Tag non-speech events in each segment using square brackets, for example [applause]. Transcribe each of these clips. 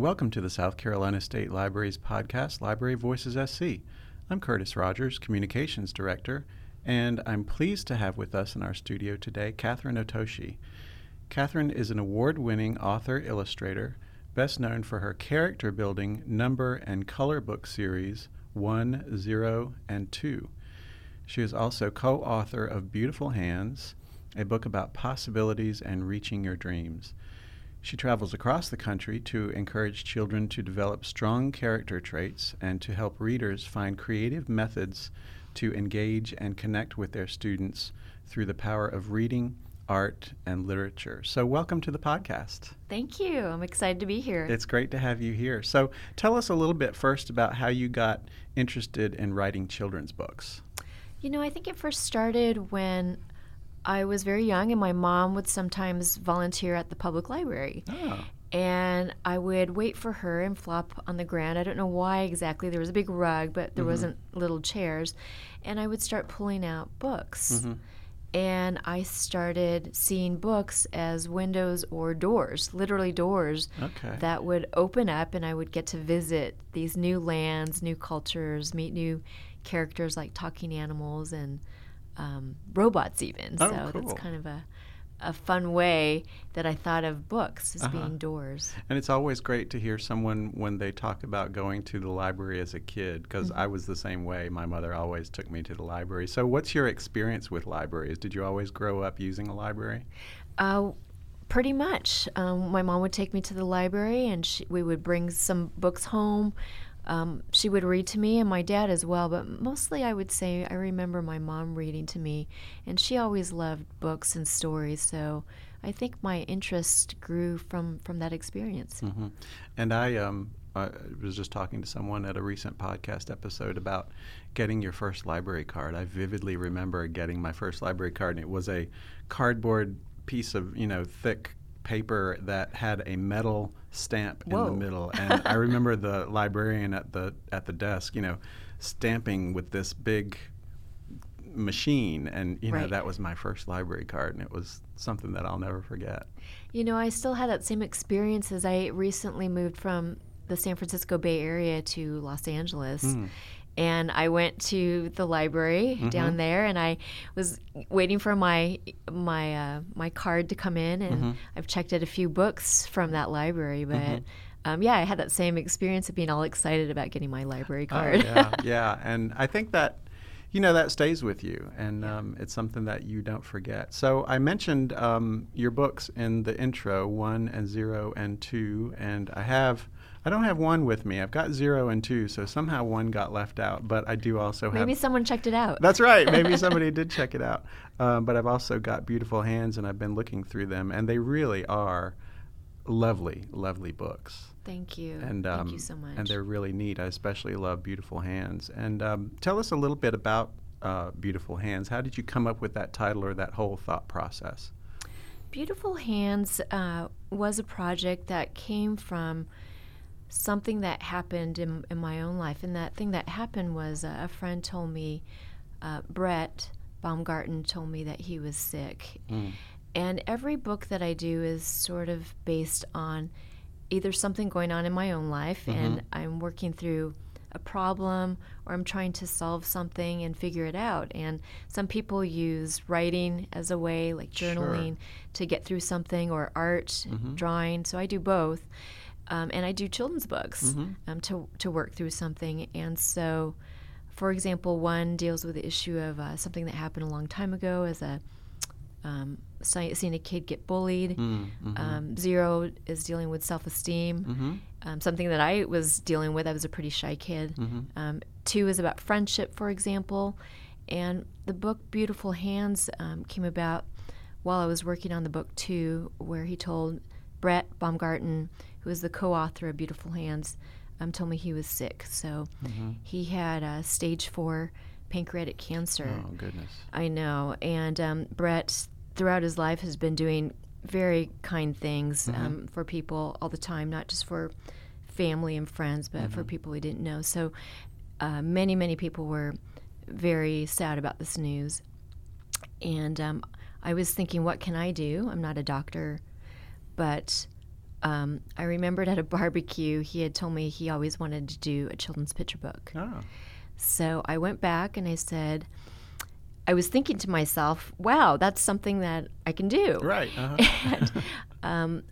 Welcome to the South Carolina State Library's podcast, Library Voices SC. I'm Curtis Rogers, Communications Director, and I'm pleased to have with us in our studio today Kathryn Otoshi. Kathryn is an award winning author illustrator, best known for her character building number and color book series 1, 0, and 2. She is also co author of Beautiful Hands, a book about possibilities and reaching your dreams. She travels across the country to encourage children to develop strong character traits and to help readers find creative methods to engage and connect with their students through the power of reading, art, and literature. So, welcome to the podcast. Thank you. I'm excited to be here. It's great to have you here. So, tell us a little bit first about how you got interested in writing children's books. You know, I think it first started when I was very young, and my mom would sometimes volunteer at the public library. Oh. And I would wait for her and flop on the ground. I don't know why exactly. There was a big rug, but there Mhm. wasn't little chairs. And I would start pulling out books. Mhm. And I started seeing books as windows or doors, literally doors Okay. that would open up, and I would get to visit these new lands, new cultures, meet new characters like talking animals and um, robots, even. Oh, so cool. that's kind of a, a fun way that I thought of books as Uh-huh. being doors. And it's always great to hear someone when they talk about going to the library as a kid, because I was the same way. My mother always took me to the library. So, what's your experience with libraries? Did you always grow up using a library? Uh, pretty much. Um, my mom would take me to the library, and she, we would bring some books home. Um, she would read to me, and my dad as well. But mostly, I would say I remember my mom reading to me, and she always loved books and stories. So I think my interest grew from from that experience. hmm And I um, I was just talking to someone at a recent podcast episode about getting your first library card. I vividly remember getting my first library card, and it was a cardboard piece of you know thick paper that had a metal stamp in the middle. And I [laughs] remember the librarian at the at the desk, you know, stamping with this big machine and you know Right. that was my first library card and it was something that I'll never forget. You know, I still had that same experience as I recently moved from the San Francisco Bay Area to Los Angeles. Mm. And I went to the library down there, and I was waiting for my my uh, my card to come in, and I've checked out a few books from that library. But um, yeah, I had that same experience of being all excited about getting my library Oh, card. yeah, [laughs] yeah, and I think that you know that stays with you, and um, it's something that you don't forget. So I mentioned um, your books in the intro, one and zero and two, and I have. I don't have one with me. I've got zero and two, so somehow one got left out. But I do also have. Maybe someone checked it out. That's right. Maybe [laughs] somebody did check it out. Um, but I've also got beautiful hands, and I've been looking through them, and they really are lovely, lovely books. Thank you. And um, Thank you so much. And they're really neat. I especially love Beautiful Hands. And um, tell us a little bit about uh, Beautiful Hands. How did you come up with that title or that whole thought process? Beautiful Hands uh, was a project that came from something that happened in, in my own life. And that thing that happened was uh, a friend told me, uh, Brett Baumgarten told me that he was sick. Mm. And every book that I do is sort of based on either something going on in my own life and I'm working through a problem or I'm trying to solve something and figure it out. And some people use writing as a way, like Sure. journaling, to get through something or art, drawing. So I do both. Um, and I do children's books um, to, to work through something. And so, for example, one deals with the issue of uh, something that happened a long time ago as a um, seeing a kid get bullied. Mm, mhm. Um, zero is dealing with self esteem, Mhm. um, something that I was dealing with. I was a pretty shy kid. Mhm. Um, two is about friendship, for example. And the book Beautiful Hands um, came about while I was working on the book two, where he told Brett Baumgarten, who is the co author of Beautiful Hands, um, told me he was sick. So Mm-hmm. he had uh, stage four pancreatic cancer. Oh, goodness. I know. And um, Brett, throughout his life, has been doing very kind things um, for people all the time, not just for family and friends, but for people he didn't know. So uh, many, many people were very sad about this news. And um, I was thinking, what can I do? I'm not a doctor, but um, I remembered at a barbecue, he had told me he always wanted to do a children's picture book. Oh. So I went back and I said, I was thinking to myself, wow, that's something that I can do. Right. Uh-huh. [laughs] And, um,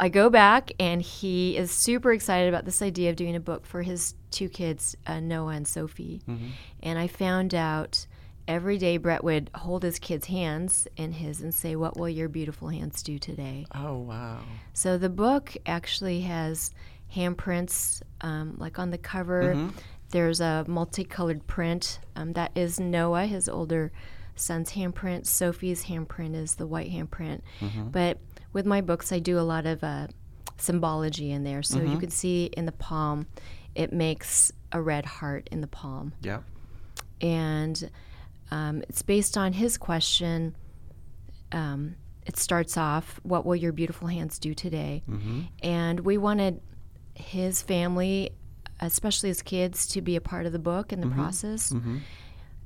I go back, and he is super excited about this idea of doing a book for his two kids, uh, Noah and Sophie. Mhm. And I found out every day Brett would hold his kids' hands in his and say, What will your beautiful hands do today? Oh wow. So the book actually has handprints, um, like on the cover. Mhm. There's a multicolored print. Um, that is Noah, his older son's handprint. Sophie's handprint is the white handprint. Mhm. But with my books, I do a lot of uh, symbology in there. So you Mhm. can see in the palm, it makes a red heart in the palm. Yep. And um, it's based on his question. Um, it starts off, What will your beautiful hands do today? Mm-hmm. And we wanted his family, especially his kids, to be a part of the book and the process. Mm-hmm.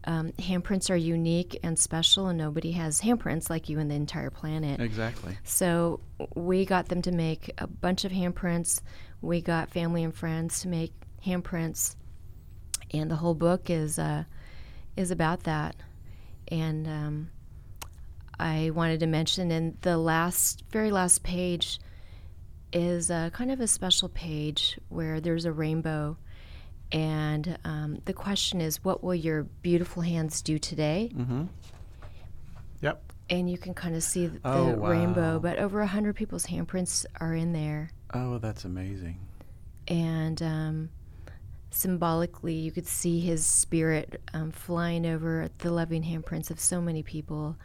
Um, handprints are unique and special, and nobody has handprints like you in the entire planet. Exactly. So we got them to make a bunch of handprints. We got family and friends to make handprints, and the whole book is uh, is about that. And um, I wanted to mention in the last, very last page, is uh, kind of a special page where there's a rainbow. And um, the question is, what will your beautiful hands do today? Mm-hmm. Yep. and you can kind of see the, Oh, the rainbow. But over a hundred people's handprints are in there, Oh, that's amazing. and um, symbolically, you could see his spirit um, flying over the loving handprints of so many people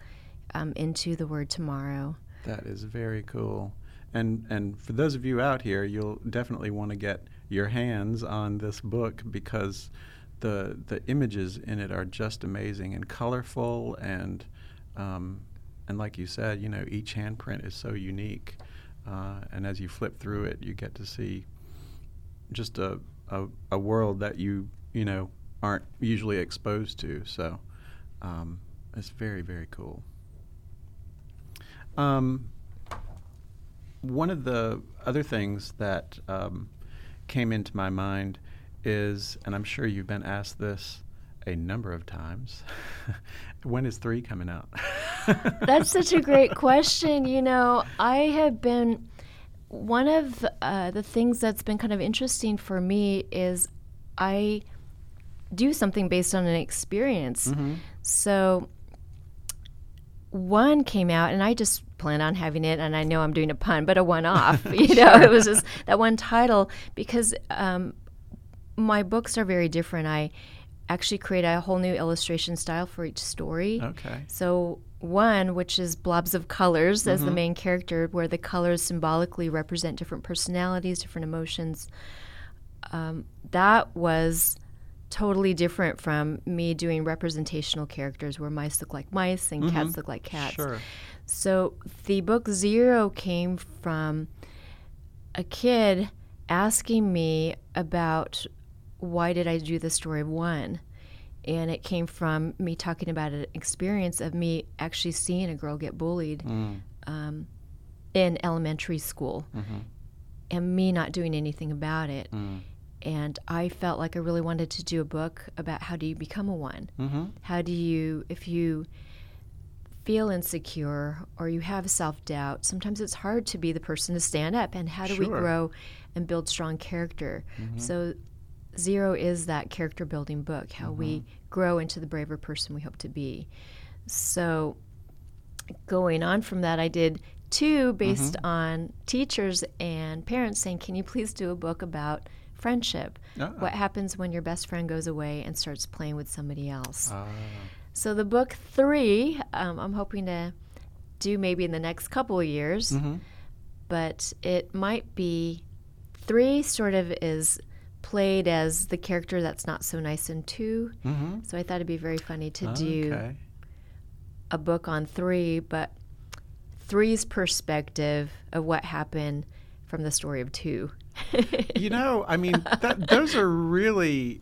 um, into the word tomorrow. That is very cool. And and for those of you out here, you'll definitely want to get your hands on this book because the the images in it are just amazing and colorful and um, and like you said, you know, each handprint is so unique. Uh, and as you flip through it, you get to see just a, a a world that you you know aren't usually exposed to. So um, it's very very cool. Um, one of the other things that um, came into my mind is, and I'm sure you've been asked this a number of times, [laughs] when is three coming out? [laughs] That's such a great question. You know, I have been one of uh, the things that's been kind of interesting for me is I do something based on an experience. Mm-hmm. So one came out, and I just plan on having it, and I know I'm doing a pun, but a one off. [laughs] you know, it was just that one title because um, my books are very different. I actually create a whole new illustration style for each story. Okay. So one, which is blobs of colors as the main character, where the colors symbolically represent different personalities, different emotions. Um, that was totally different from me doing representational characters where mice look like mice and cats look like cats. Sure. So the book Zero came from a kid asking me about why did I do the story of one? And it came from me talking about an experience of me actually seeing a girl get bullied Mm. um, in elementary school Mm-hmm. and me not doing anything about it. Mm. And I felt like I really wanted to do a book about how do you become a one? Mm-hmm. How do you, if you feel insecure or you have self doubt, sometimes it's hard to be the person to stand up. And how do we grow and build strong character? So, Zero is that character building book, how we grow into the braver person we hope to be. So, going on from that, I did two based on teachers and parents saying, Can you please do a book about friendship? Ah. What happens when your best friend goes away and starts playing with somebody else? Ah. So the book three, um, I'm hoping to do maybe in the next couple of years, Mhm. but it might be three. Sort of is played as the character that's not so nice in two. Mm-hmm. So I thought it'd be very funny to do Okay. a book on three, but three's perspective of what happened from the story of two. [laughs] You know, I mean, that, [laughs] those are really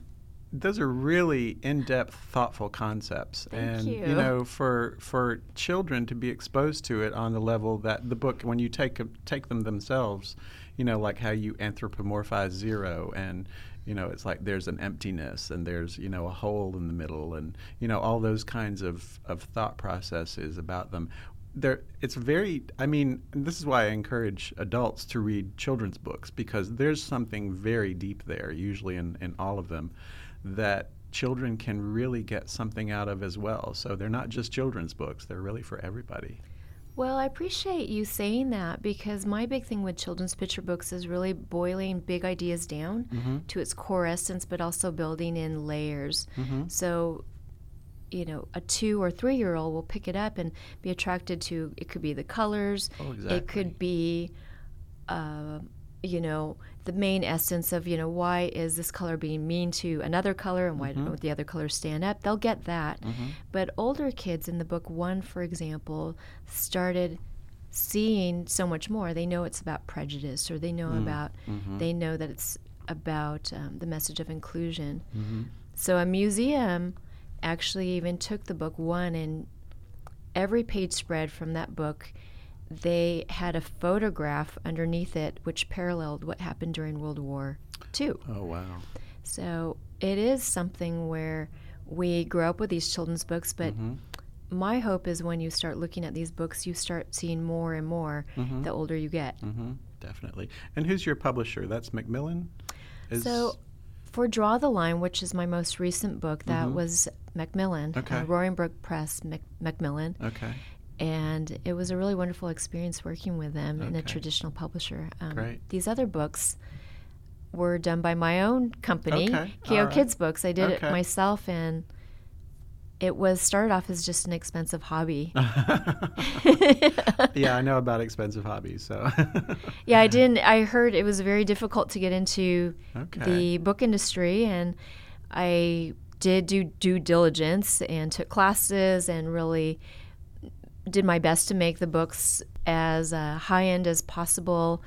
those are really in-depth, thoughtful concepts, Thank and you. know, for for children to be exposed to it on the level that the book, when you take take them themselves, you know, like how you anthropomorphize zero, and you know, it's like there's an emptiness and there's you know a hole in the middle, and you know all those kinds of of thought processes about them. There, it's very. I mean, this is why I encourage adults to read children's books because there's something very deep there, usually in in all of them that children can really get something out of as well. So they're not just children's books, they're really for everybody. Well, I appreciate you saying that because my big thing with children's picture books is really boiling big ideas down Mm-hmm. to its core essence, but also building in layers. Mm-hmm. So, you know, a two or three year old will pick it up and be attracted to it could be the colors, Oh, exactly. it could be, uh, you know, the main essence of, you know, why is this color being mean to another color and why Mm-hmm. don't the other colors stand up? They'll get that. But older kids in the book one, for example, started seeing so much more. They know it's about prejudice or they know Mm. about, Mm-hmm. they know that it's about um, the message of inclusion. Mm-hmm. So a museum actually even took the book one and every page spread from that book they had a photograph underneath it which paralleled what happened during World War II. Oh wow. So it is something where we grow up with these children's books, but Mm-hmm. my hope is when you start looking at these books, you start seeing more and more Mm-hmm. the older you get. Mm-hmm. Definitely. And who's your publisher? That's Macmillan. Is- So for Draw the Line, which is my most recent book, that was Macmillan, Mm-hmm. Okay. uh, Roaring Brook Press, Mac- Macmillan. okay. And it was a really wonderful experience working with them in a traditional publisher. Um. These other books were done by my own company, Okay, KO right. Kids Books. I did Okay. it myself, and it was started off as just an expensive hobby. [laughs] [laughs] yeah, I know about expensive hobbies. So. [laughs] yeah, I didn't. I heard it was very difficult to get into Okay. the book industry, and I did do due diligence and took classes and really did my best to make the books as uh, high end as possible.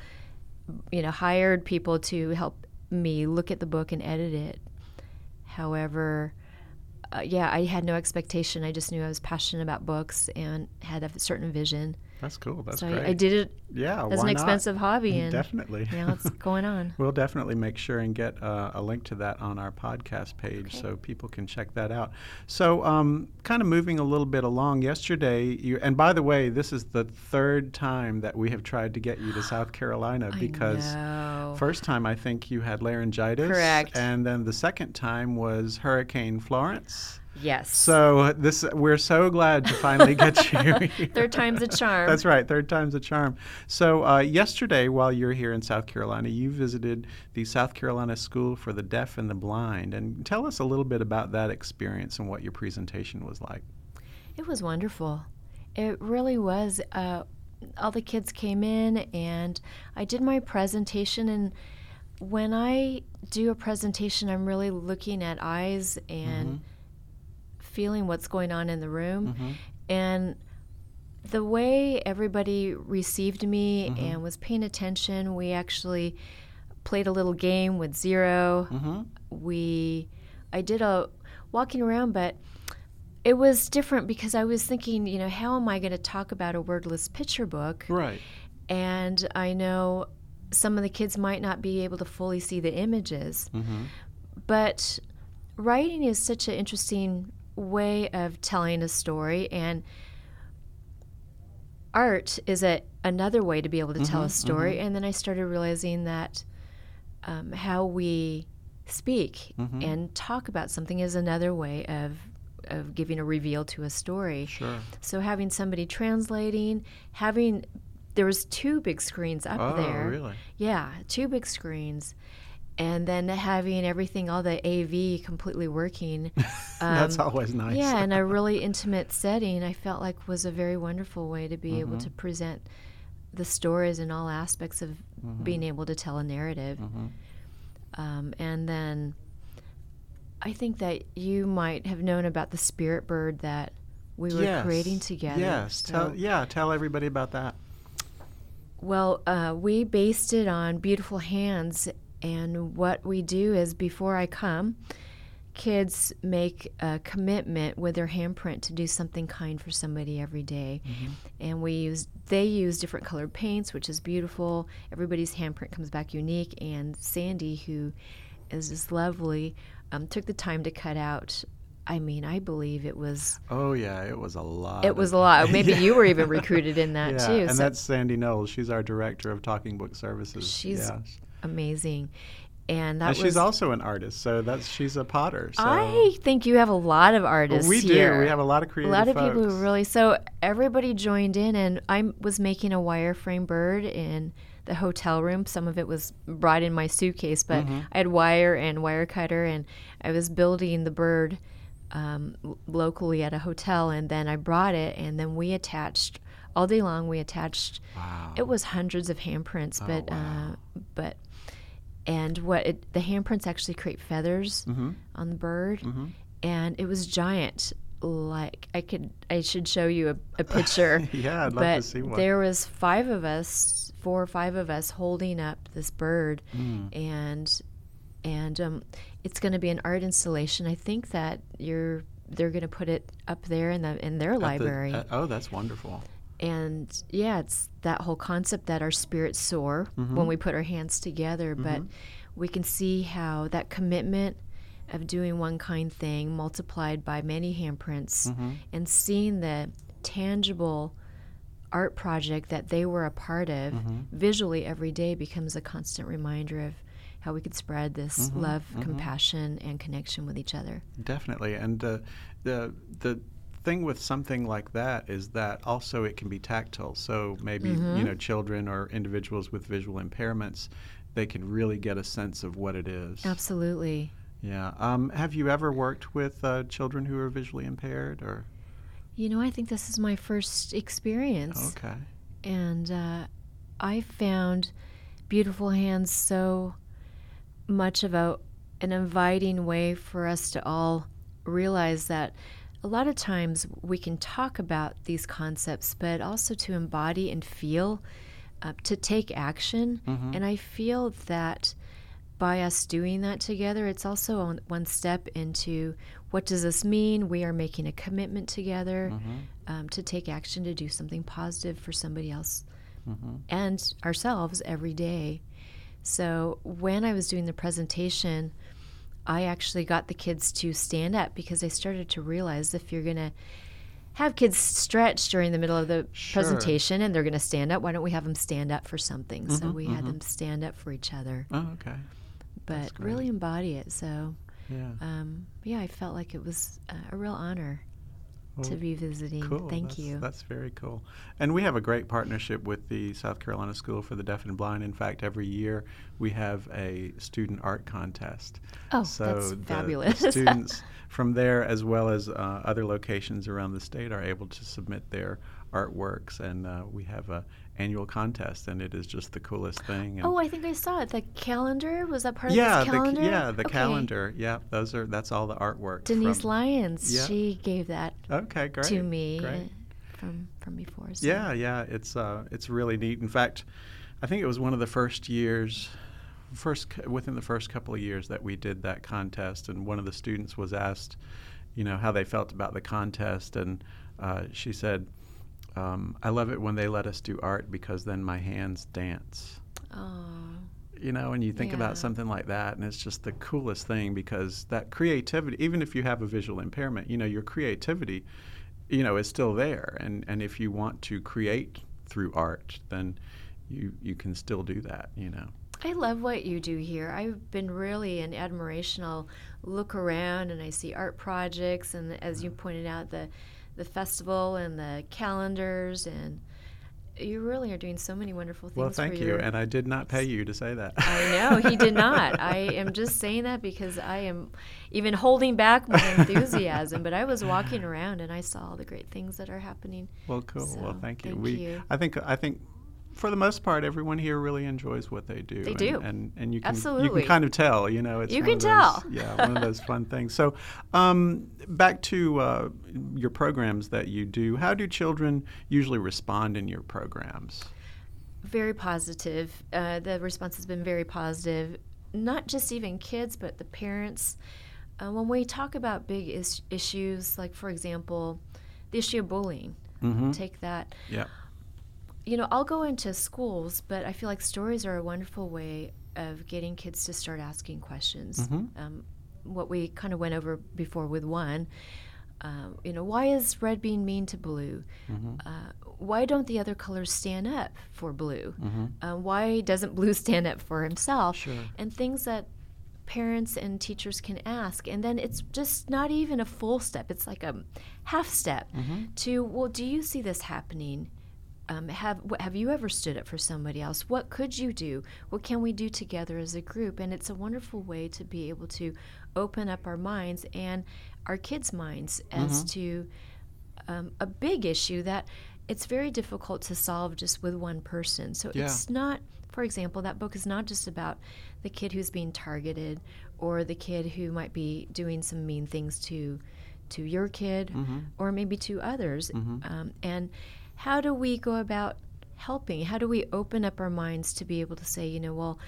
You know, hired people to help me look at the book and edit it. However, uh, yeah, I had no expectation. I just knew I was passionate about books and had a certain vision. That's cool. That's so great. I, I did it yeah. as an not? expensive hobby, and Definitely. now it's [laughs] going on. We'll definitely make sure and get uh, a link to that on our podcast page Okay. so people can check that out. So, um, kind of moving a little bit along, yesterday, you, and by the way, this is the third time that we have tried to get you to [gasps] South Carolina because. Know. First time, I think you had laryngitis. Correct. And then the second time was Hurricane Florence. Yes. So this we're so glad to finally get [laughs] you. here. Third time's a charm. That's right, third time's a charm. So uh, yesterday, while you're here in South Carolina, you visited the South Carolina School for the Deaf and the Blind, and tell us a little bit about that experience and what your presentation was like. It was wonderful. It really was. Uh, all the kids came in, and I did my presentation. And when I do a presentation, I'm really looking at eyes and feeling what's going on in the room. Mm-hmm. And the way everybody received me and was paying attention, we actually played a little game with 0 Mm-hmm. we I did a walking around, but it was different because I was thinking, you know, how am I going to talk about a wordless picture book? Right. And I know some of the kids might not be able to fully see the images, Mm-hmm. but writing is such an interesting way of telling a story and art is a another way to be able to tell a story and then i started realizing that um, how we speak Mhm. and talk about something is another way of of giving a reveal to a story Sure. so having somebody translating having there was two big screens up oh, there really? yeah, two big screens. And then having everything, all the AV completely working. [laughs] That's um, always nice. Yeah, in a really [laughs] intimate setting, I felt like was a very wonderful way to be able Mm-hmm. to present the stories and all aspects of Mm-hmm. being able to tell a narrative. Um, and then I think that you might have known about the spirit bird that we were yes. creating together. Yes. Tell, yeah. Tell everybody about that. Well, uh, we based it on Beautiful Hands, and what we do is before I come, kids make a commitment with their handprint to do something kind for somebody every day. Mm-hmm. And we use they use different colored paints, which is beautiful. Everybody's handprint comes back unique. And Sandy, who is just lovely, um, took the time to cut out. I mean, I believe it was. Oh yeah, it was a lot. It was a lot. [laughs] Maybe Yeah. you were even recruited in that yeah, too. and so that's Sandy Knowles. She's our director of Talking Book Services. She's yeah. Amazing. And that and was. she's also an artist, so that's she's a potter. So I think you have a lot of artists we here. do. We have a lot of creative a lot of folks. people who really so everybody joined in and i was making a wireframe bird in the hotel room some of it was brought in my suitcase but Mm-hmm. i had wire and wire cutter and i was building the bird um, locally at a hotel and then i brought it and then we attached all day long we attached Wow. it was hundreds of handprints Oh, but wow. uh, but and what it, the handprints actually create feathers Mm-hmm. on the bird Mm-hmm. and it was giant like i could i should show you a, a picture [laughs] yeah, I'd love to see one. there was five of us four or five of us holding up this bird Mm. and and um, it's going to be an art installation i think that you're they're going to put it up there in the in their At the- library oh, that's wonderful. And yeah it's that whole concept that our spirits soar Mm-hmm. when we put our hands together but we can see how that commitment of doing one kind thing multiplied by many handprints Mm-hmm. and seeing the tangible art project that they were a part of Mm-hmm. visually every day becomes a constant reminder of how we could spread this Mm-hmm. love compassion and connection with each other Definitely, and uh, the the thing with something like that is that also it can be tactile. So maybe Mm-hmm. you know children or individuals with visual impairments, they can really get a sense of what it is. absolutely Yeah. Um, have you ever worked with uh, children who are visually impaired, or you know i think this is my first experience okay? and uh, I found Beautiful Hands so much of a, an inviting way for us to all realize that a lot of times we can talk about these concepts, but also to embody and feel, uh, to take action. And I feel that by us doing that together, it's also on- one step into what does this mean? We are making a commitment together um, to take action to do something positive for somebody else and ourselves every day. So when I was doing the presentation, I actually got the kids to stand up because I started to realize if you're going to have kids stretch during the middle of the Sure. presentation and they're going to stand up, why don't we have them stand up for something? so Mhm, we had mhm. them stand up for each other, Oh, okay. but really embody it. So, Yeah. um, yeah, I felt like it was uh, a real honor to be visiting. Cool. Thank that's, you. That's very cool. And we have a great partnership with the South Carolina School for the Deaf and Blind. In fact, every year we have a student art contest. Oh, so that's the, the fabulous. [laughs] students from there, as well as uh, other locations around the state, are able to submit their artworks, and uh, we have a annual contest, and it is just the coolest thing. And Oh, I think I saw it. The calendar was that part yeah, of this calendar? the yeah the Okay. calendar. Yeah, those are that's all the artwork. Denise from, Lyons, Yeah. she gave that Okay, great. to me Great. from from before. So. Yeah, yeah, it's uh, it's really neat. In fact, I think it was one of the first years, first within the first couple of years that we did that contest, and one of the students was asked, you know, how they felt about the contest, and uh, she said, um, "I love it when they let us do art because then my hands dance." Oh, you know, and you think Yeah. about something like that, and it's just the coolest thing because that creativity, even if you have a visual impairment, you know, your creativity, you know, is still there. And, and if you want to create through art, then you, you can still do that, you know. I love what you do here. I've been really in admiration. I'll look around and I see art projects, and as you mm-hmm. pointed out, the the festival and the calendars, and you really are doing so many wonderful things. Well, for thank you. And I did not pay you to say that. I know he did not. [laughs] I am just saying that because I am even holding back my enthusiasm. But I was walking around and I saw all the great things that are happening. Well, cool. well, thank you. thank we, you. I think, I think, for the most part, everyone here really enjoys what they do. They and, do. and and you can Absolutely. you can kind of tell. You know, it's You can those- tell. yeah, one of those fun things. So, um, back to uh, your programs that you do. How do children usually respond in your programs? Very positive. Uh, the response has been very positive. Not just even kids, but the parents. Uh, when we talk about big is- issues, like for example, the issue of bullying, Mm-hmm. take that. Yeah. You know, I'll go into schools, but I feel like stories are a wonderful way of getting kids to start asking questions. Mhm. Um, what we kind of went over before with one, um, you know, why is red being mean to blue? Mm-hmm. Uh, why don't the other colors stand up for blue? Mm-hmm. Uh, why doesn't blue [laughs] stand up for himself? Sure. And things that parents and teachers can ask. And then it's just not even a full step, it's like a half step Mm-hmm. to, well, do you see this happening? Um, have wh- have you ever stood up for somebody else? What could you do? What can we do together as a group? And it's a wonderful way to be able to open up our minds and our kids' minds as Mhm. to um, a big issue that it's very difficult to solve just with one person. So Yeah. it's not, for example, that book is not just about the kid who's being targeted or the kid who might be doing some mean things to to your kid Mm-hmm. or maybe to others. Mhm. Um, and how do we go about helping? How do we open up our minds to be able to say, you know, well,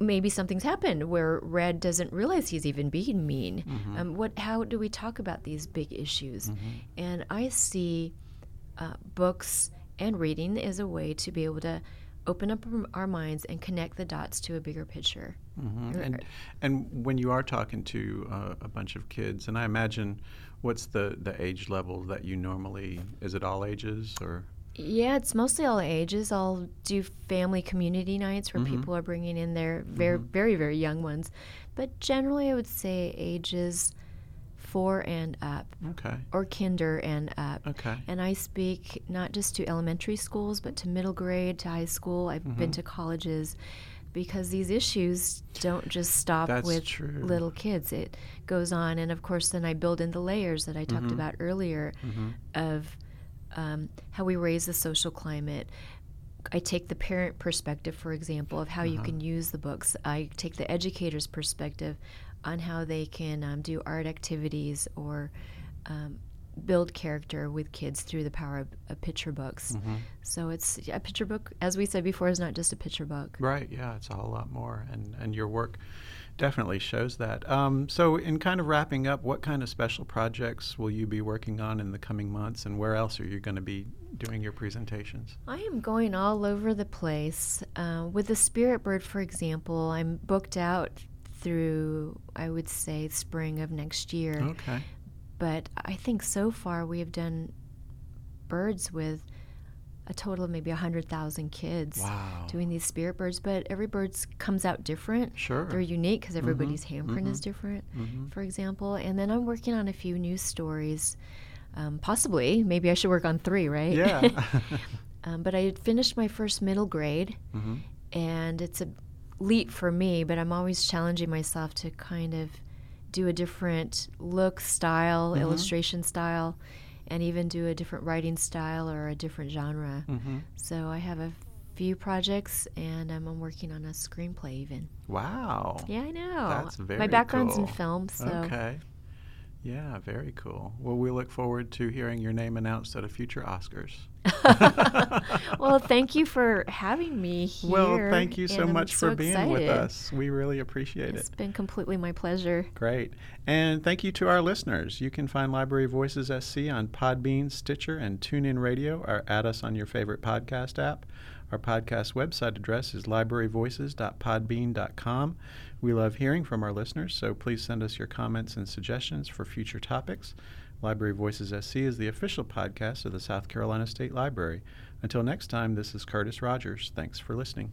maybe something's happened where Red doesn't realize he's even being mean. Mhm. Um, what? How do we talk about these big issues? Mm-hmm. And I see uh, books and reading as a way to be able to open up our- our minds and connect the dots to a bigger picture. Mm-hmm. And and when you are talking to uh, a bunch of kids, and I imagine, what's the the age level that you normally? Is it all ages or? Yeah, it's mostly all ages. I'll do family community nights where Mhm. people are bringing in their very, Mhm. very, very young ones. But generally, I would say ages four and up, Okay. or kinder and up. Okay. And I speak not just to elementary schools, but to middle grade, to high school. I've been Mhm. to colleges because these issues don't just stop That's with true. little kids. It goes on. And of course, then I build in the layers that I talked Mhm. about earlier Mm-hmm. of um, how we raise the social climate. I take the parent perspective, for example, of how you Uh-huh. can use the books. I take the educator's perspective on how they can um, do art activities or um, build character with kids through the power of, of picture books. Mm-hmm. So it's a picture book, as we said before, is not just a picture book. Right. Yeah, it's a whole lot more, and and your work definitely shows that. Um, so, in kind of wrapping up, what kind of special projects will you be working on in the coming months, and where else are you going to be doing your presentations? I am going all over the place. Uh, with the Spirit Bird, for example, I'm booked out through, I would say, spring of next year. Okay. But I think so far we have done birds with a total of maybe 100,000 kids Wow. doing these spirit birds. But every bird comes out different. Sure. They're unique because everybody's handprint is mhm. different, Mhm. for example. And then I'm working on a few new stories. Um, possibly, maybe I should work on three, right? Yeah. [laughs] [laughs] um, but I had finished my first middle grade, mm-hmm. and it's a leap for me, but I'm always challenging myself to kind of do a different look, style, Mhm. illustration style, and even do a different writing style or a different genre. Mm-hmm. So I have a few projects, and um, I'm working on a screenplay even. Wow. Yeah, I know. That's very My background's in film, so Okay. Yeah, very cool. Well, we look forward to hearing your name announced at a future Oscars. [laughs] well, thank you for having me here. Well, thank you so and much so for being with us. We really appreciate It's it. It's been completely my pleasure. Great. And thank you to our listeners. You can find Library Voices SC on Podbean, Stitcher, and TuneIn Radio, or add us on your favorite podcast app. Our podcast website address is libraryvoices.podbean.com. We love hearing from our listeners, so please send us your comments and suggestions for future topics. Library Voices SC is the official podcast of the South Carolina State Library. Until next time, this is Curtis Rogers. Thanks for listening.